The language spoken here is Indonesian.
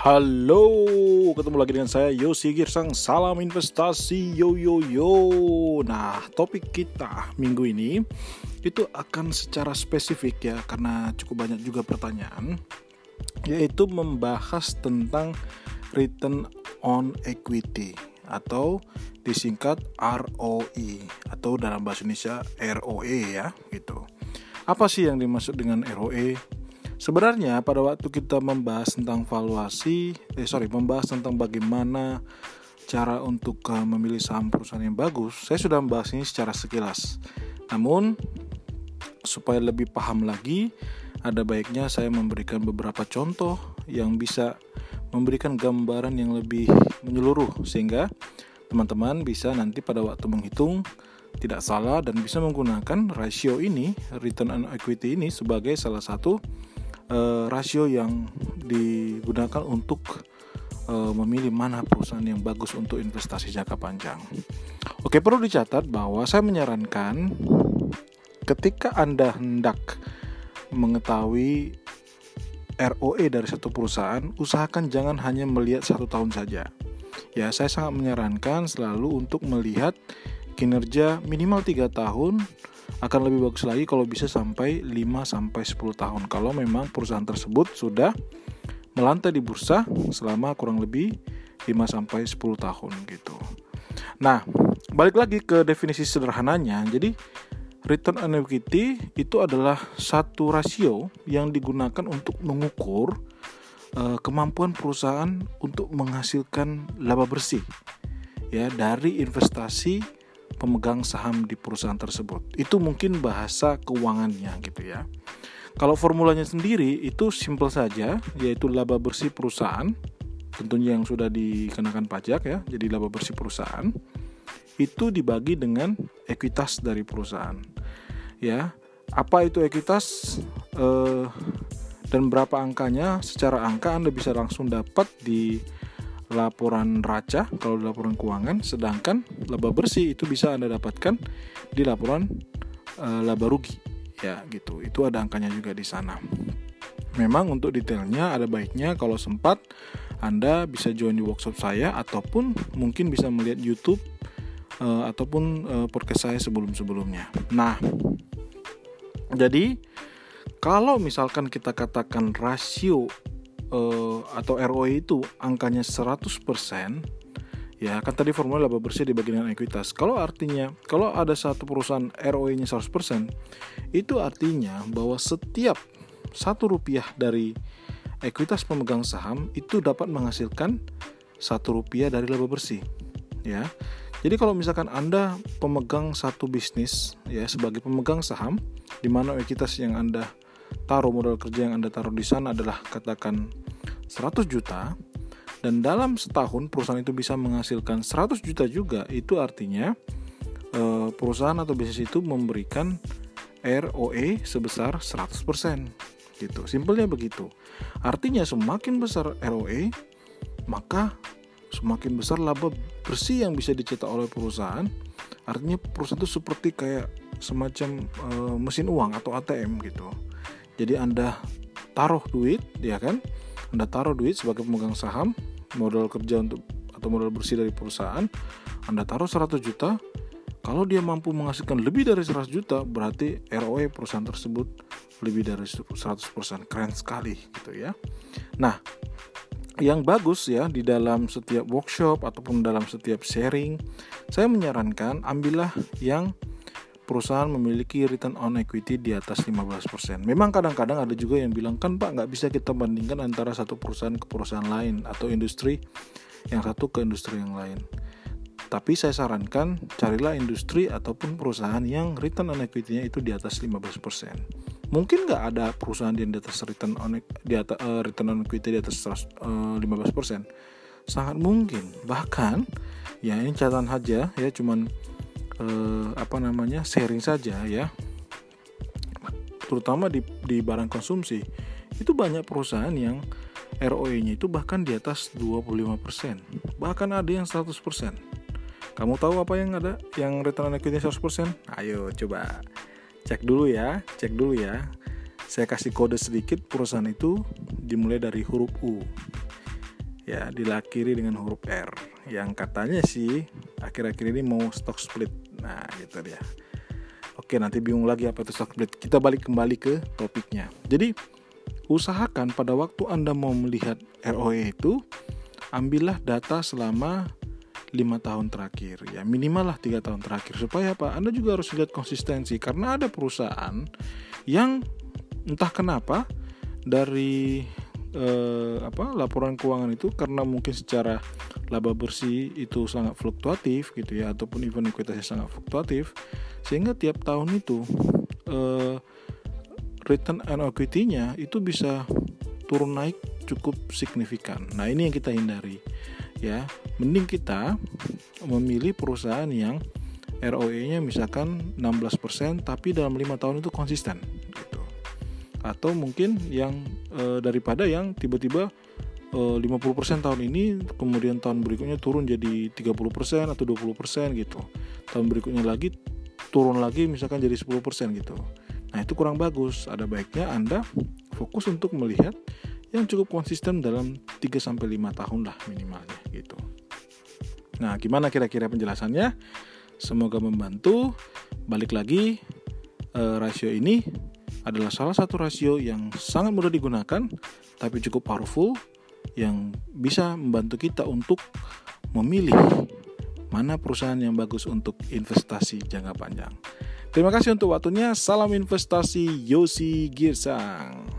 Halo, ketemu lagi dengan saya Yosi Girsang. Salam investasi yo yo yo. Nah, topik kita minggu ini itu akan secara spesifik ya karena cukup banyak juga pertanyaan yaitu membahas tentang return on equity atau disingkat ROE atau dalam bahasa Indonesia ROE ya gitu. Apa sih yang dimaksud dengan ROE? Sebenarnya pada waktu kita membahas tentang valuasi, eh sorry, membahas tentang bagaimana cara untuk uh, memilih saham perusahaan yang bagus, saya sudah membahas ini secara sekilas. Namun supaya lebih paham lagi, ada baiknya saya memberikan beberapa contoh yang bisa memberikan gambaran yang lebih menyeluruh sehingga teman-teman bisa nanti pada waktu menghitung tidak salah dan bisa menggunakan rasio ini, return on equity ini sebagai salah satu uh, rasio yang digunakan untuk uh, memilih mana perusahaan yang bagus untuk investasi jangka panjang. Oke, perlu dicatat bahwa saya menyarankan ketika Anda hendak mengetahui ROE dari satu perusahaan, usahakan jangan hanya melihat satu tahun saja. Ya, saya sangat menyarankan selalu untuk melihat kinerja minimal tiga tahun akan lebih bagus lagi kalau bisa sampai 5 sampai 10 tahun kalau memang perusahaan tersebut sudah melantai di bursa selama kurang lebih 5 sampai 10 tahun gitu. Nah, balik lagi ke definisi sederhananya. Jadi return on equity itu adalah satu rasio yang digunakan untuk mengukur uh, kemampuan perusahaan untuk menghasilkan laba bersih ya dari investasi pemegang saham di perusahaan tersebut. Itu mungkin bahasa keuangannya gitu ya. Kalau formulanya sendiri itu simple saja, yaitu laba bersih perusahaan, tentunya yang sudah dikenakan pajak ya, jadi laba bersih perusahaan itu dibagi dengan ekuitas dari perusahaan. Ya, apa itu ekuitas eh, dan berapa angkanya? Secara angka Anda bisa langsung dapat di laporan raca kalau di laporan keuangan, sedangkan laba bersih itu bisa Anda dapatkan di laporan e, laba rugi. Ya, gitu. Itu ada angkanya juga di sana. Memang untuk detailnya ada baiknya kalau sempat Anda bisa join di workshop saya ataupun mungkin bisa melihat YouTube e, ataupun e, podcast saya sebelum-sebelumnya. Nah, jadi kalau misalkan kita katakan rasio uh, atau ROE itu angkanya 100% ya kan tadi formula laba bersih dibagi dengan ekuitas. Kalau artinya kalau ada satu perusahaan ROE-nya 100% itu artinya bahwa setiap satu rupiah dari ekuitas pemegang saham itu dapat menghasilkan satu rupiah dari laba bersih ya. Jadi kalau misalkan anda pemegang satu bisnis ya sebagai pemegang saham di mana ekuitas yang anda taruh modal kerja yang Anda taruh di sana adalah katakan 100 juta dan dalam setahun perusahaan itu bisa menghasilkan 100 juta juga itu artinya eh, perusahaan atau bisnis itu memberikan ROE sebesar 100% gitu. Simpelnya begitu. Artinya semakin besar ROE maka semakin besar laba bersih yang bisa dicetak oleh perusahaan. Artinya perusahaan itu seperti kayak semacam e, mesin uang atau ATM gitu. Jadi Anda taruh duit, ya kan? Anda taruh duit sebagai pemegang saham, modal kerja untuk atau modal bersih dari perusahaan, Anda taruh 100 juta, kalau dia mampu menghasilkan lebih dari 100 juta, berarti ROE perusahaan tersebut lebih dari 100%. Keren sekali gitu ya. Nah, yang bagus ya di dalam setiap workshop ataupun dalam setiap sharing, saya menyarankan ambillah yang perusahaan memiliki return on equity di atas 15%. Memang kadang-kadang ada juga yang bilang kan Pak nggak bisa kita bandingkan antara satu perusahaan ke perusahaan lain atau industri yang satu ke industri yang lain. Tapi saya sarankan carilah industri ataupun perusahaan yang return on equity-nya itu di atas 15%. Mungkin nggak ada perusahaan yang di atas return on di atas uh, return on equity di atas uh, eh, 15%. Sangat mungkin. Bahkan ya ini catatan saja ya cuman eh, apa namanya sharing saja ya terutama di, di barang konsumsi itu banyak perusahaan yang ROE-nya itu bahkan di atas 25% bahkan ada yang 100% kamu tahu apa yang ada yang return on equity 100%? Ayo coba cek dulu ya, cek dulu ya. Saya kasih kode sedikit perusahaan itu dimulai dari huruf U. ya dilakiri dengan huruf R yang katanya sih akhir-akhir ini mau stock split nah gitu dia. Oke nanti bingung lagi apa itu stock split. Kita balik kembali ke topiknya. Jadi usahakan pada waktu anda mau melihat ROE itu ambillah data selama lima tahun terakhir. Ya minimal lah tiga tahun terakhir. Supaya apa? Anda juga harus lihat konsistensi. Karena ada perusahaan yang entah kenapa dari eh, apa laporan keuangan itu karena mungkin secara laba bersih itu sangat fluktuatif gitu ya ataupun even ekuitasnya sangat fluktuatif sehingga tiap tahun itu eh, return on equity-nya itu bisa turun naik cukup signifikan. Nah, ini yang kita hindari. Ya, mending kita memilih perusahaan yang ROE-nya misalkan 16% tapi dalam lima tahun itu konsisten gitu. Atau mungkin yang e, daripada yang tiba-tiba 50% tahun ini kemudian tahun berikutnya turun jadi 30% atau 20% gitu. Tahun berikutnya lagi turun lagi misalkan jadi 10% gitu. Nah, itu kurang bagus. Ada baiknya Anda fokus untuk melihat yang cukup konsisten dalam 3 sampai 5 tahun lah minimalnya gitu. Nah, gimana kira-kira penjelasannya? Semoga membantu. Balik lagi eh, rasio ini adalah salah satu rasio yang sangat mudah digunakan tapi cukup powerful yang bisa membantu kita untuk memilih mana perusahaan yang bagus untuk investasi jangka panjang. Terima kasih untuk waktunya. Salam investasi Yosi Girsang.